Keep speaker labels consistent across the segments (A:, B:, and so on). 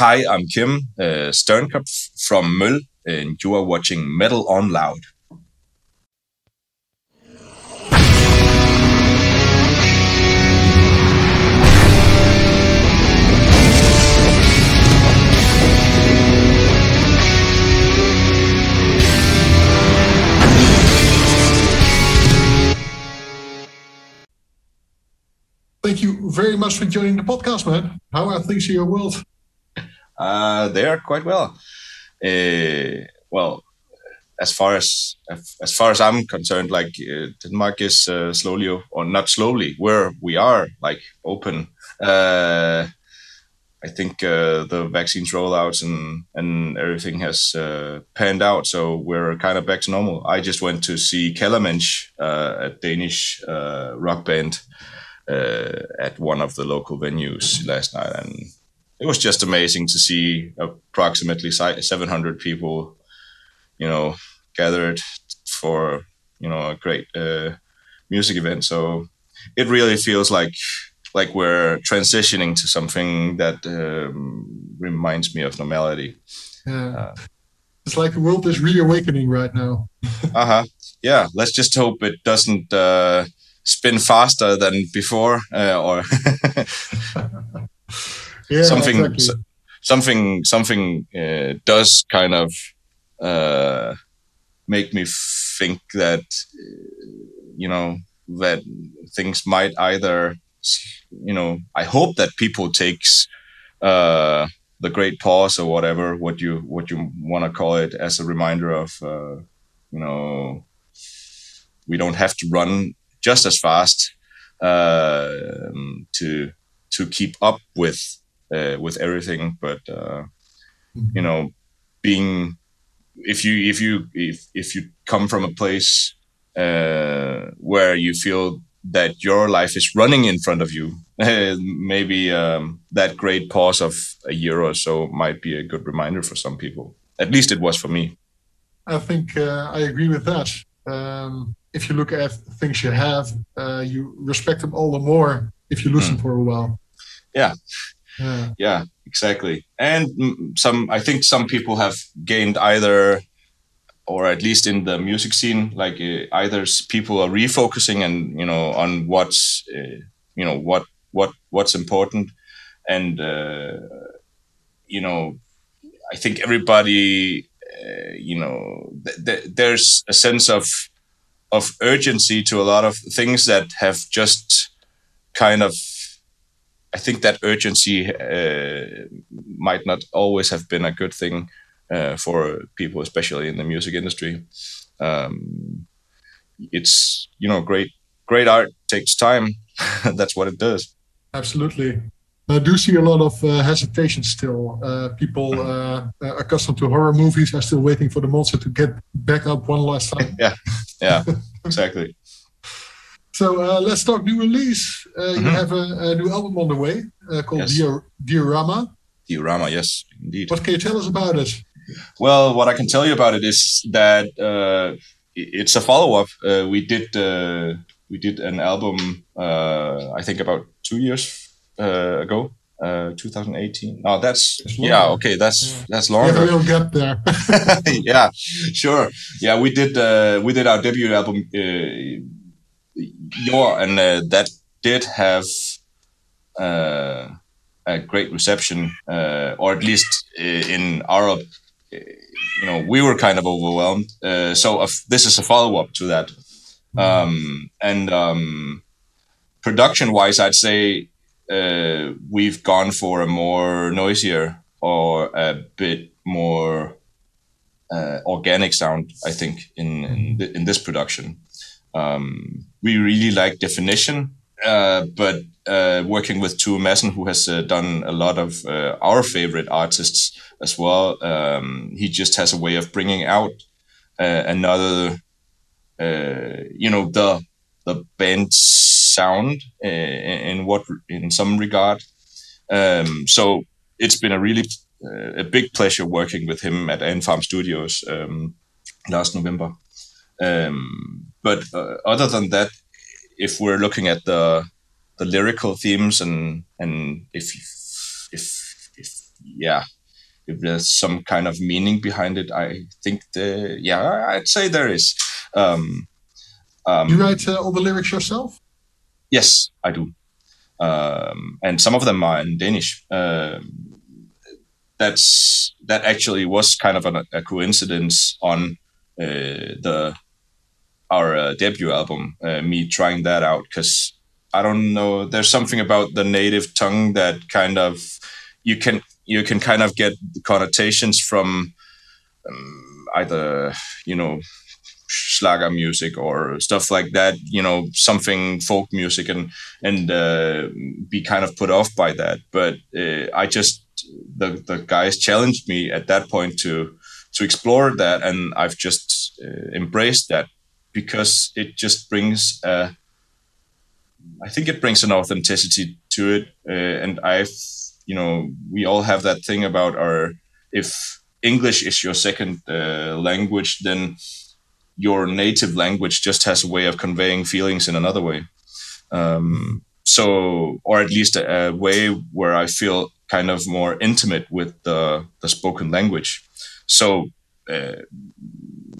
A: Hi, I'm Kim uh, Sternkopf from Møl, and you are watching Metal on Loud.
B: Thank you very much for joining the podcast, man. How are things in your world?
A: Uh, they are quite well. Uh, well, as far as as far as I'm concerned, like uh, Denmark is uh, slowly or not slowly, where we are like open. Uh, I think uh, the vaccines rollouts and and everything has uh, panned out, so we're kind of back to normal. I just went to see Kellermensch, uh, a Danish rock band, at one of the local venues last night, and it was just amazing to see approximately 700 people, you know, gathered for you know a great uh, music event. So it really feels like like we're transitioning to something that um, reminds me of normality.
B: Yeah. Uh, it's like the world is reawakening right now.
A: uh huh. Yeah. Let's just hope it doesn't uh, spin faster than before, uh, or
B: yeah,
A: something.
B: exactly.
A: So, something something uh, does kind of uh, make me think that you know that things might either you know i hope that people takes uh the great pause or whatever what you what you want to call it as a reminder of uh you know we don't have to run just as fast uh to to keep up with uh, with everything but uh you know being if you if you if if you come from a place uh where you feel that your life is running in front of you. Maybe um, that great pause of a year or so might be a good reminder for some people. At least it was for me.
B: I think uh, I agree with that. Um, if you look at things you have, uh, you respect them all the more if you lose them for a while.
A: Yeah.
B: Yeah.
A: Yeah, exactly. And some, I think some people have gained either or at least in the music scene like uh, either people are refocusing and you know on what's uh, you know what what what's important and uh, you know i think everybody uh, you know th- th- there's a sense of of urgency to a lot of things that have just kind of i think that urgency uh, might not always have been a good thing uh, for people, especially in the music industry. Um, it's you know great great art takes time. That's what it does.
B: Absolutely. I do see a lot of uh, hesitation still. Uh, people uh, accustomed to horror movies are still waiting for the monster to get back up one last time.
A: yeah, yeah, exactly.
B: So uh, let's talk new release. Mm-hmm. You have a, a, new album on the way called yes. Dior- Diorama.
A: Diorama, yes, indeed.
B: What can you tell us about it?
A: Well, what I can tell you about it is that uh, it's a follow up. Uh, we did uh, we did an album, uh, I think about two years uh, ago, uh, 2018. No, that's yeah, okay, that's yeah. that's longer.
B: Yeah, we'll get there.
A: yeah, sure. Yeah, we did we did our debut album, Jord, and that did have a great reception, or at least in our you know we were kind of overwhelmed. Uh, so uh, this is a follow-up to that. Um, and um, production wise i'd say uh, we've gone for a more noisier or a bit more uh, organic sound i think in in, th- in this production um, we really like definition uh, but uh, working with Tue Madsen, who has done a lot of our favorite artists as well. Um, he just has a way of bringing out uh, another, uh, you know, the the band sound uh, in what in some regard. Um, so it's been a really uh, a big pleasure working with him at Antfarm Studios um, last November. Um, but uh, other than that, if we're looking at the the lyrical themes and and if if if yeah, if there's some kind of meaning behind it, I think the yeah, I'd say there is. Um,
B: um, you write uh, all the lyrics yourself?
A: Yes, I do, um, and some of them are in Danish. Uh, that's that actually was kind of a, a coincidence on uh, the our uh, debut album. Uh, me trying that out because I don't know. There's something about the native tongue that kind of you can you can kind of get connotations from um, either you know schlager music or stuff like that you know something folk music and and uh, be kind of put off by that but uh, i just the the guys challenged me at that point to to explore that and i've just uh, embraced that because it just brings uh, i think it brings an authenticity to it uh, and i've you know we all have that thing about our if english is your second uh, language then your native language just has a way of conveying feelings in another way. Um, so or at least a, a, way where i feel kind of more intimate with the, the spoken language. So uh,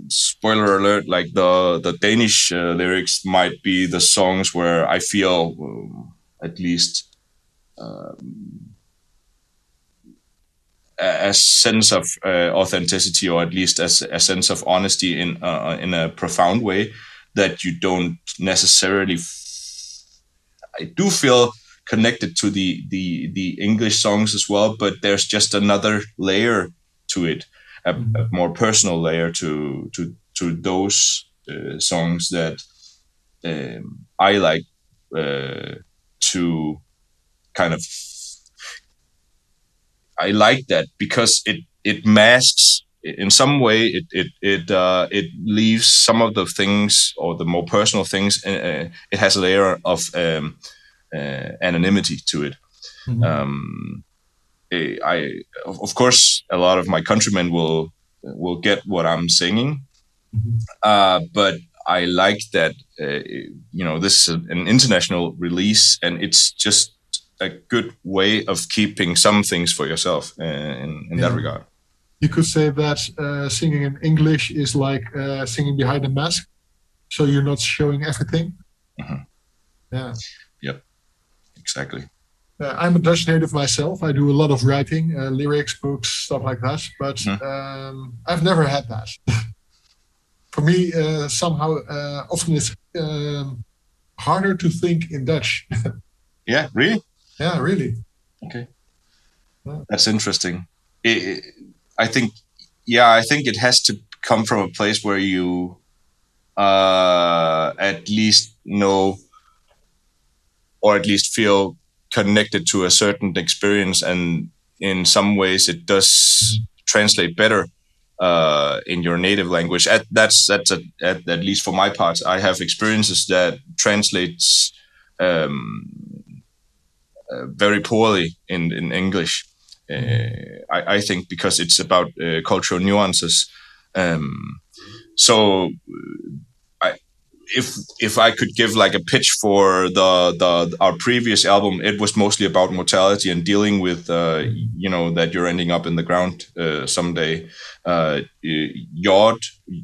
A: spoiler alert like the the danish uh, lyrics might be the songs where i feel uh, at least um, a sense of uh, authenticity, or at least as a sense of honesty in uh, in a profound way that you don't necessarily. F- I do feel connected to the the the English songs as well, but there's just another layer to it, a, a mm-hmm. more personal layer to to to those uh, songs that um, I like uh, to kind of I like that because it it masks in some way it it it uh, it leaves some of the things or the more personal things. Uh, uh it has a layer of um, uh, anonymity to it. Mm-hmm. Um, I of course a lot of my countrymen will will get what I'm singing, mm-hmm. uh, but I like that uh, you know this is an international release and it's just a good way of keeping some things for yourself uh, in, in yeah. that regard.
B: You could say that uh, singing in English is like uh, singing behind a mask, so you're not showing everything. Mm-hmm. Yeah.
A: Yep. Exactly.
B: Uh, I'm a Dutch native myself. I do a lot of writing, uh, lyrics, books, stuff like that. But mm-hmm. um, I've never had that. For me, uh, somehow, often it's um, harder to think in Dutch.
A: yeah, really?
B: Yeah, really.
A: Okay. Yeah. That's interesting. It, it, I think, yeah, I think it has to come from a place where you uh, at least know or at least feel connected to a certain experience and in some ways it does translate better uh, in your native language at, that's that's a, at, at least for my part i have experiences that translates um, uh, very poorly in in English. Uh, I, I, think because it's about uh, cultural nuances. Um, so, if if I could give like a pitch for the the our previous album, it was mostly about mortality and dealing with uh, you know that you're ending up in the ground uh, someday. Uh, your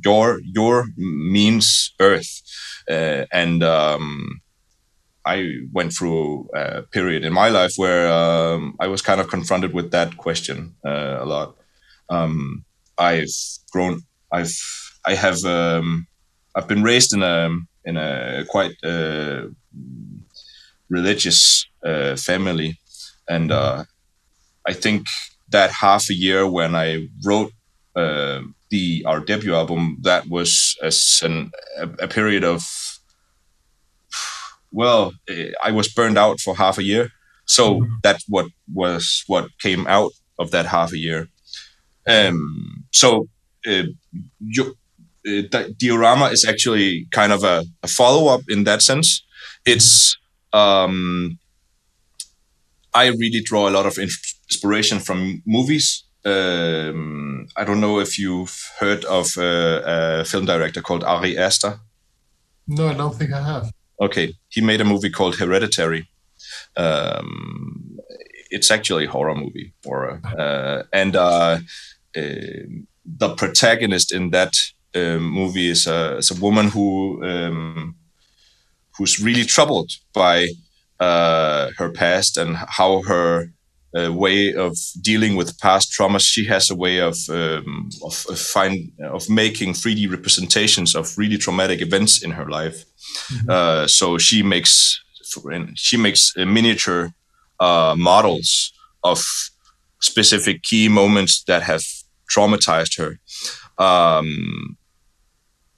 A: Jord your means Earth, and um, I went through a period in my life where um, I was kind of confronted with that question uh, a lot. Um, I've grown. I've I have um, I've been raised in a in a quite uh, religious uh, family, and uh, I think that half a year when I wrote uh, the our debut album, that was as an, a, a period of well, I was burned out for half a year. So mm-hmm. that's what was what came out of that half a year. Um, so uh, you, diorama is actually kind of a, a follow up in that sense. It's um, I really draw a lot of inspiration from movies. Um, I don't know if you've heard of a, a film director called Ari Aster.
B: No, I don't think I have
A: okay, he made a movie called Hereditary. Um, it's actually a horror movie, horror, uh, and uh, uh, the protagonist in that uh, movie is a, is a woman who um, who's really troubled by uh, her past and how her uh, way of dealing with past traumas. She has a way of um, of, of find of making 3D representations of really traumatic events in her life. Mm-hmm. Uh, so she makes she makes miniature uh, models of specific key moments that have traumatized her. Um,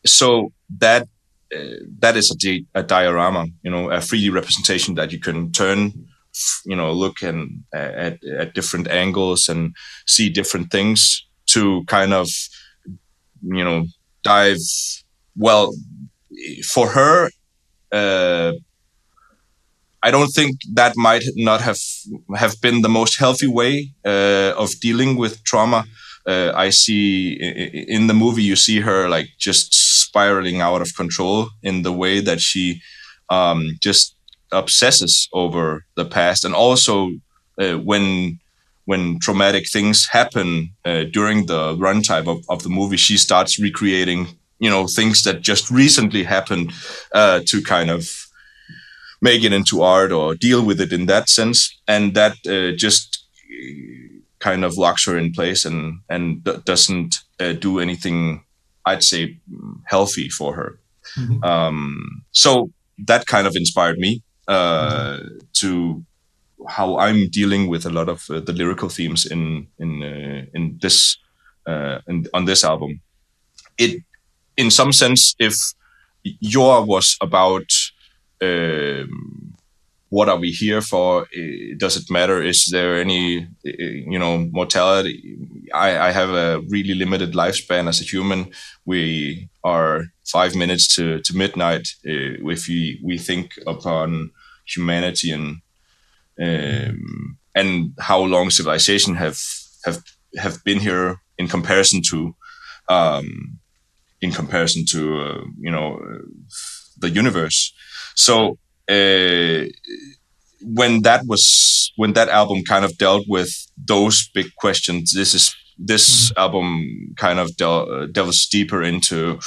A: so that uh, that is a, di- a diorama, you know, a 3D representation that you can turn, you know, look and at, at different angles and see different things to kind of, you know, dive. Well, for her, uh, I don't think that might not have have been the most healthy way uh, of dealing with trauma. Uh, I see in the movie you see her like just spiraling out of control in the way that she um, just obsesses over the past, and also uh, when when traumatic things happen uh, during the runtime of, of the movie, she starts recreating you know things that just recently happened uh, to kind of make it into art or deal with it in that sense. And that uh, just kind of locks her in place and and doesn't uh, do anything i'd say healthy for her mm-hmm. um, so that kind of inspired me uh, mm-hmm. to how i'm dealing with a lot of uh, the lyrical themes in in uh, in this uh, in, on this album it in some sense if Jord was about um, what are we here for? Does it matter? Is there any, you know, mortality? I, I have a really limited lifespan as a human. We are five minutes to, to midnight uh, if we, we think upon humanity and um, and how long civilization have have have been here in comparison to um, in comparison to uh, you know the universe. So uh, when that was when that album kind of dealt with those big questions, this is this mm-hmm. album kind of del- uh, delves deeper into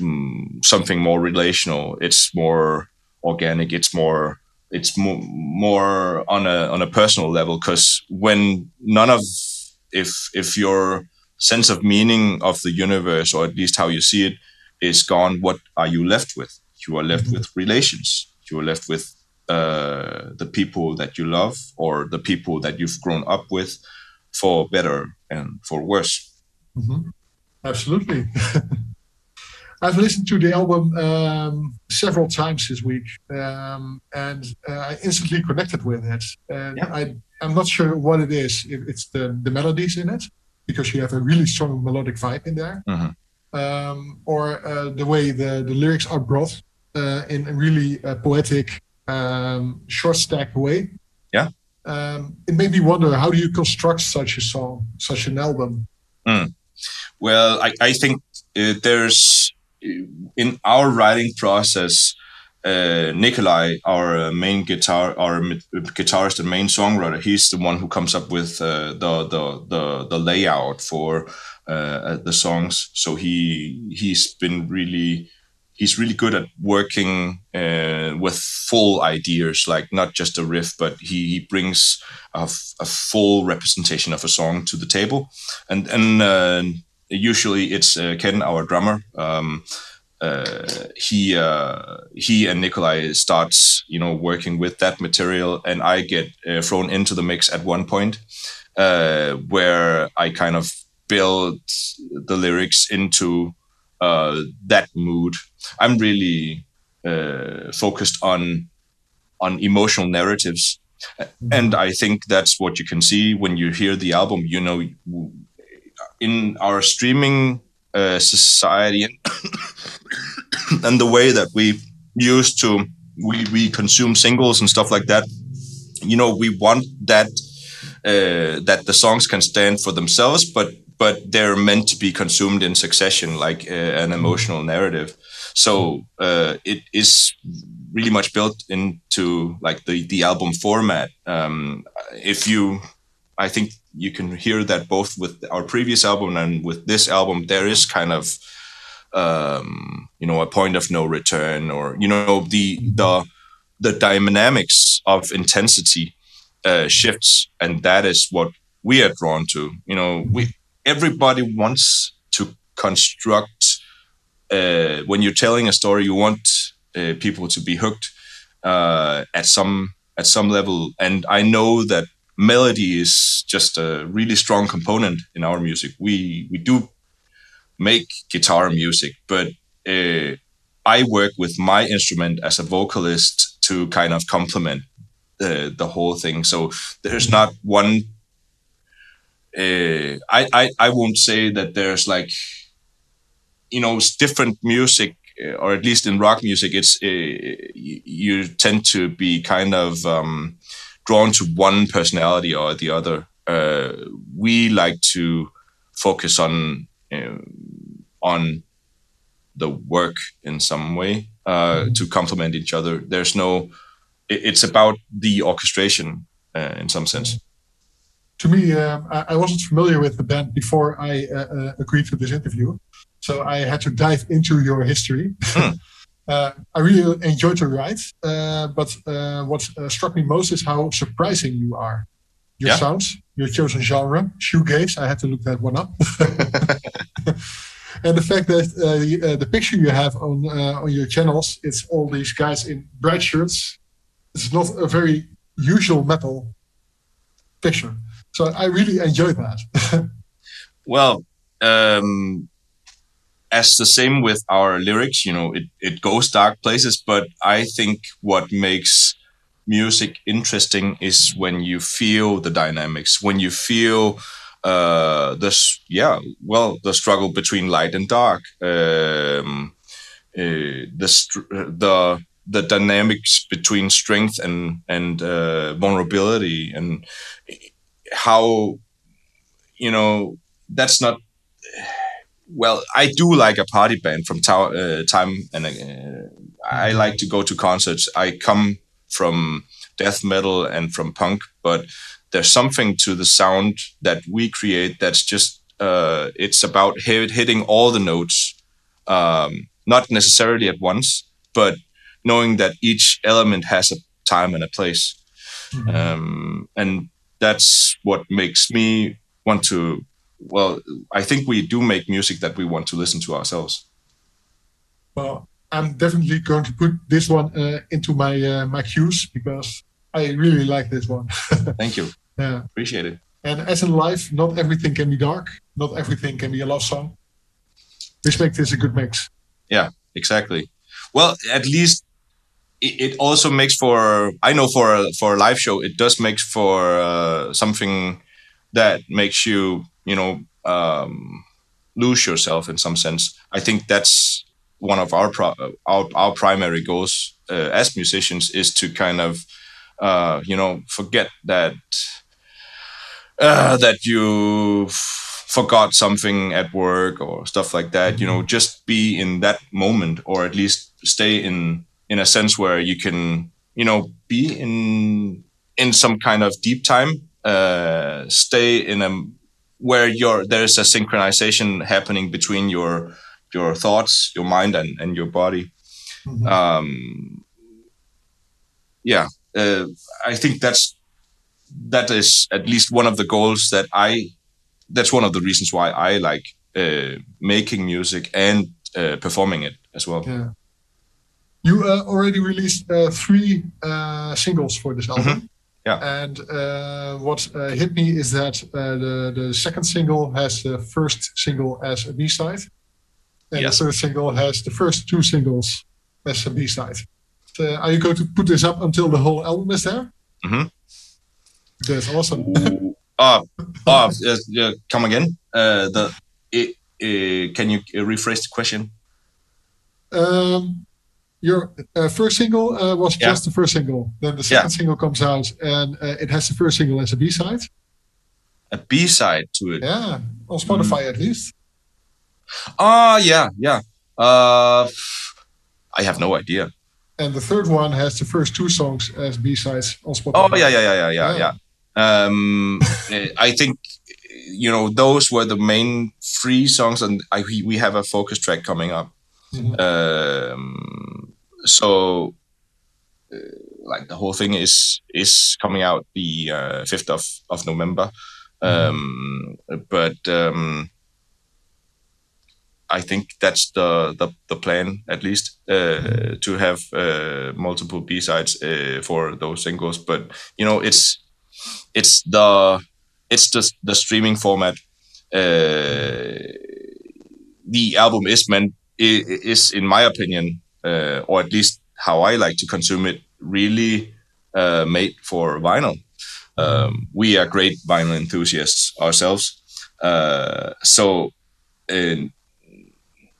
A: um, something more relational. It's more organic. It's more it's more more on a on a personal level because when none of if if your sense of meaning of the universe or at least how you see it is gone what are you left with you are left mm-hmm. with relations. You are left with uh, the people that you love or the people that you've grown up with for better and for worse.
B: Mm-hmm. Absolutely. I've listened to the album um, several times this week, um, and uh, I instantly connected with it. And yeah. I, I'm not sure what it is. If it's the, the melodies in it, because you have a really strong melodic vibe in there, mm-hmm. um, or uh, the way the, the lyrics are brought uh, in a really uh, poetic, um, short stack way.
A: Yeah.
B: Um, it made me wonder how do you construct such a song, such an album?
A: Mm. Well, I, I think uh, there's in our writing process, uh, Nikolai, our uh, main guitar, our guitarist and main songwriter, he's the one who comes up with uh, the, the the the layout for the songs. So he he's been really he's really good at working uh, with full ideas, like not just a riff, but he, he brings a, full representation of a song to the table. And and uh, usually it's uh, Ken, our drummer. Um, uh, he uh, he and Nikolai starts you know working with that material, and I get uh, thrown into the mix at one point where I kind of build the lyrics into that mood I'm really uh, focused on on emotional narratives, mm-hmm. and I think that's what you can see when you hear the album. You know, in our streaming uh, society and, and the way that we used to we we consume singles and stuff like that. You know, we want that uh, that the songs can stand for themselves, but but they're meant to be consumed in succession, like uh, an emotional narrative. So uh, it is really much built into like the the album format. Um, if you, I think you can hear that both with our previous album and with this album, there is kind of um, you know a point of no return, or you know the the the dynamics of intensity uh, shifts, and that is what we are drawn to. You know, we everybody wants to construct. Uh, when you're telling a story, you want uh, people to be hooked uh, at some at some level, and I know that melody is just a really strong component in our music. We we do make guitar music, but uh, I work with my instrument as a vocalist to kind of complement the the whole thing. So there's not one. Uh, I, I I won't say that there's like, you know, different music, uh, or at least in rock music, it's uh, you tend to be kind of um, drawn to one personality or the other. Uh, we like to focus on uh, on the work in some way uh, mm-hmm. to complement each other. There's no it's about the orchestration uh, in some sense.
B: To me, um, I, I, wasn't familiar with the band before I agreed to this interview, so I had to dive into your history. Hmm. Uh, I really enjoyed your ride, uh, but uh, what struck me most is how surprising you are. Your yeah. sounds, your chosen genre, shoegaze. I had to look that one up. and the fact that uh, the, uh, the, picture you have on uh, on your channels, it's all these guys in bright shirts it's not a very usual metal picture. So I really enjoy that.
A: well, um, as the same with our lyrics, you know, it, it goes dark places, but I think what makes music interesting is when you feel the dynamics, when you feel uh, this, yeah, well, the struggle between light and dark, um, uh, the the the dynamics between strength and and uh, vulnerability and how you know that's not well i do like a party band from uh, time and uh, i like to go to concerts i come from death metal and from punk but there's something to the sound that we create that's just uh, it's about hit, hitting all the notes um, not necessarily at once but knowing that each element has a time and a place. Mm-hmm. Um, and that's what makes me want to. Well, I think we do make music that we want to listen to ourselves.
B: Well, I'm definitely going to put this one uh, into my uh, my queues because I really like this one.
A: Thank you.
B: Yeah,
A: appreciate it.
B: And as in life, not everything can be dark. Not everything can be a love song. This makes this a good mix.
A: Yeah, exactly. Well, at least it also makes for I know for a, for a live show it does make for uh, something that makes you you know um, lose yourself in some sense. I think that's one of our pro- our, our primary goals uh, as musicians is to kind of uh, you know forget that uh, that you forgot something at work or stuff like that. You know, just be in that moment or at least stay in in a sense where you can you know be in in some kind of deep time uh, stay in a where your there's a synchronization happening between your your thoughts your mind and, and your body mm-hmm. um, yeah uh, i think that's that is at least one of the goals that i that's one of the reasons why i like uh, making music and uh, performing it as well
B: yeah you uh, already released uh, three uh, singles for this album. Mm-hmm.
A: Yeah.
B: And uh, what uh, hit me is that uh, the, the second single has the first single as a B side. And yes. the third single has the first two singles as a B side. are you going to put this up until the whole album is there?
A: Mm-hmm.
B: That's awesome.
A: uh, uh, uh, come again. Uh, the it, uh, can you rephrase the question?
B: Um, your uh, first single uh, was yeah. just the first single. Then the second yeah. single comes out, and uh, it has the first single as a B side.
A: A B side to it.
B: Yeah, on Spotify mm. at least.
A: Ah, yeah, yeah. Uh, I have no idea.
B: and the third one has the first two songs as B sides on Spotify.
A: Oh yeah, yeah, yeah, yeah, yeah, yeah. Um, I think you know those were the main three songs, and I, we have a focus track coming up. Mm-hmm. Um, so, uh, like the whole thing is is coming out the uh, fifth of of November. Mm-hmm. Um, but um, I think that's the the, the plan at least uh, mm-hmm. to have uh, multiple B sides uh, for those singles. But you know, it's it's the it's just the streaming format. Uh, the album is meant is, in my opinion, uh, or at least how I like to consume it, really uh, made for vinyl. Um, we are great vinyl enthusiasts ourselves, so. And,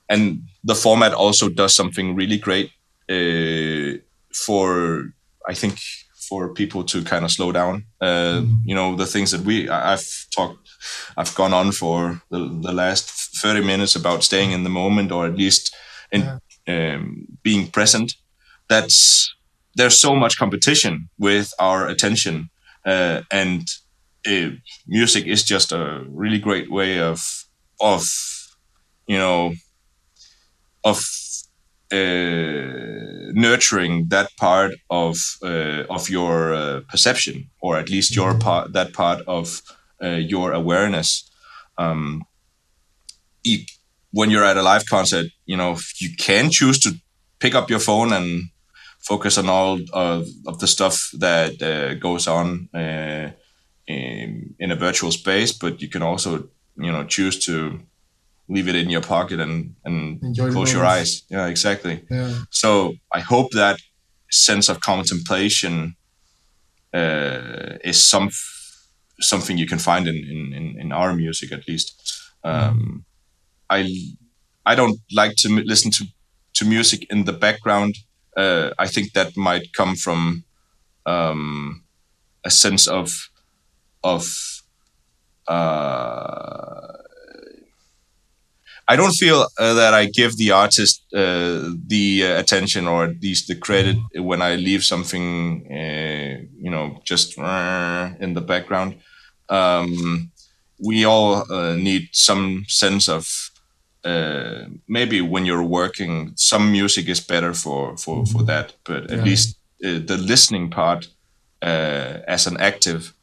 A: and the format also does something really great uh, for I think for people to kind of slow down. Uh. You know the things that we I've talked I've gone on for the, the last thirty minutes about staying in the moment or at least in yeah. Um, being present. That's there's so much competition with our attention uh, and uh, music is just a really great way of of you know of uh, nurturing that part of uh, of your uh, perception, or at least your mm-hmm. part that part of uh, your awareness. Um, when you're at a live concert, you know you can choose to pick up your phone and focus on all of, of the stuff that uh, goes on uh, in, in a virtual space, but you can also you know choose to leave it in your pocket and and Enjoy close your eyes. Yeah, exactly. Yeah. So I hope that sense of contemplation uh, is some something you can find in in, in our music at least. Um, I I don't like to listen to to music in the background. Uh, I think that might come from um, a sense of of uh, I don't feel uh, that I give the artist uh, the uh, attention or at least the credit when I leave something, uh, you know, just in the background. Um, we all need some sense of maybe when you're working, some music is better for for for that. But at yeah. least the listening part as an active,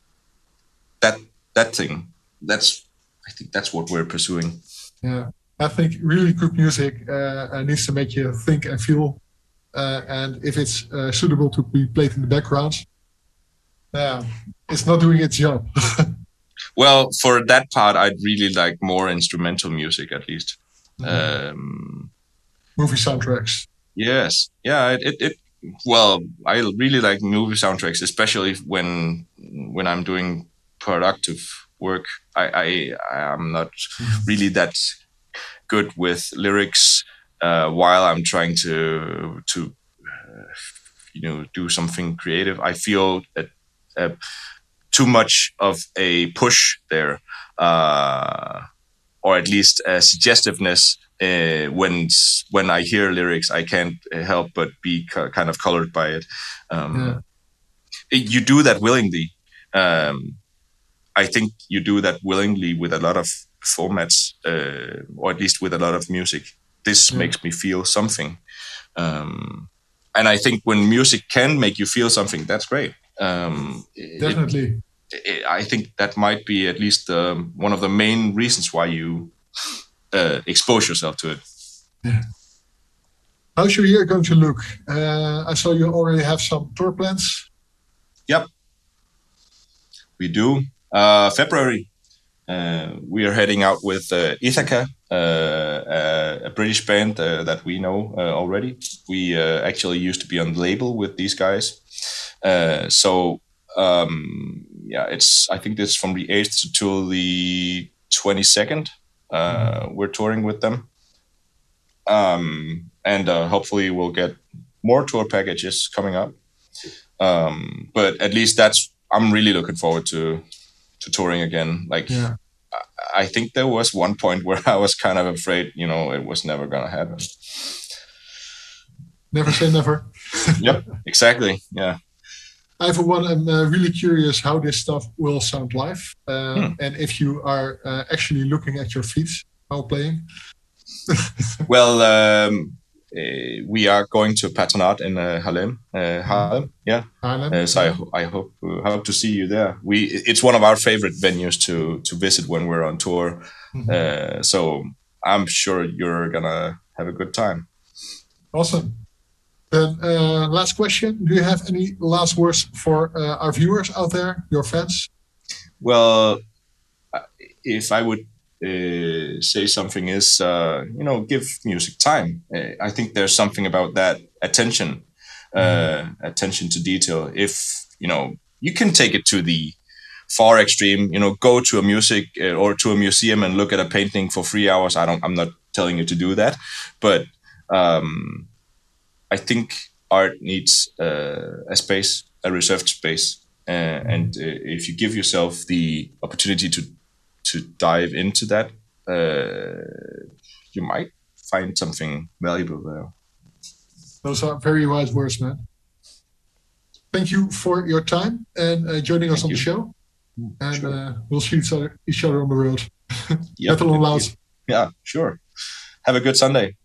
A: that that thing, that's I think that's what we're pursuing.
B: Yeah. I think really good music uh, uh, needs to make you think and feel. Uh, and if it's uh, suitable to be played in the background, yeah, it's not doing its job.
A: well, for that part, I'd really like more instrumental music, at least. Mm-hmm. Um,
B: movie soundtracks.
A: Yes, yeah. It, it, it well, I really like movie soundtracks, especially when when I'm doing productive work. I I am not mm-hmm. really that good with lyrics uh, while I'm trying to to uh, you know do something creative. I feel that uh, too much of a push there, uh, or at least a suggestiveness. Uh, when when I hear lyrics, I can't help but be kind of colored by it. Um, yeah. You do that willingly. Um, I think you do that willingly with a lot of formats, uh, or at least with a lot of music. This mm. makes me feel something. Um, and I think when music can make you feel something, that's great. Um,
B: Definitely.
A: It, it, I think that might be at least um, one of the main reasons why you uh, expose yourself to it.
B: Yeah. How's your year going to look? Uh, I saw you already have some tour plans.
A: Yep, we do. Uh, February, uh, we are heading out with uh, Ithaca, uh, a British band that we know already. We actually used to be on the label with these guys. so um, yeah, it's I think it's from the 8th to the 22nd. Uh, we're touring with them. Um, and uh, hopefully we'll get more tour packages coming up. Um, but at least that's I'm really looking forward to to touring again. Like, yeah. I, I think there was one point where I was kind of afraid, you know, it was never gonna happen.
B: never say never.
A: yep, exactly. Yeah.
B: I, for one, am uh, really curious how this stuff will sound live, uh, hmm. and if you are uh, actually looking at your feet while playing.
A: well, um, uh, we are going to Patronaat in uh, Haarlem. Uh, yeah.
B: Haarlem.
A: so I, I hope hope to see you there. We it's one of our favorite venues to to visit when we're on tour. Mm-hmm. so I'm sure you're gonna have a good time.
B: Awesome. Then uh, last question: Do you have any last words for uh, our viewers out there, your fans?
A: Well, if I would uh, say something is, uh, you know, give music time. Uh, I think there's something about that attention, mm-hmm. attention to detail. If you know, you can take it to the far extreme. You know, go to a music or to a museum and look at a painting for three hours. I don't. I'm not telling you to do that, but um, I think art needs uh, a space, a reserved space, uh, and uh, if you give yourself the opportunity to to dive into that, uh, you might find something valuable there.
B: Those are very wise words, man. Thank you for your time and uh, joining us Thank on you. the show. And sure. Uh, we'll see each other, each other on the road.
A: Yep.
B: Metal on Loud.
A: Yeah, sure. Have a good Sunday.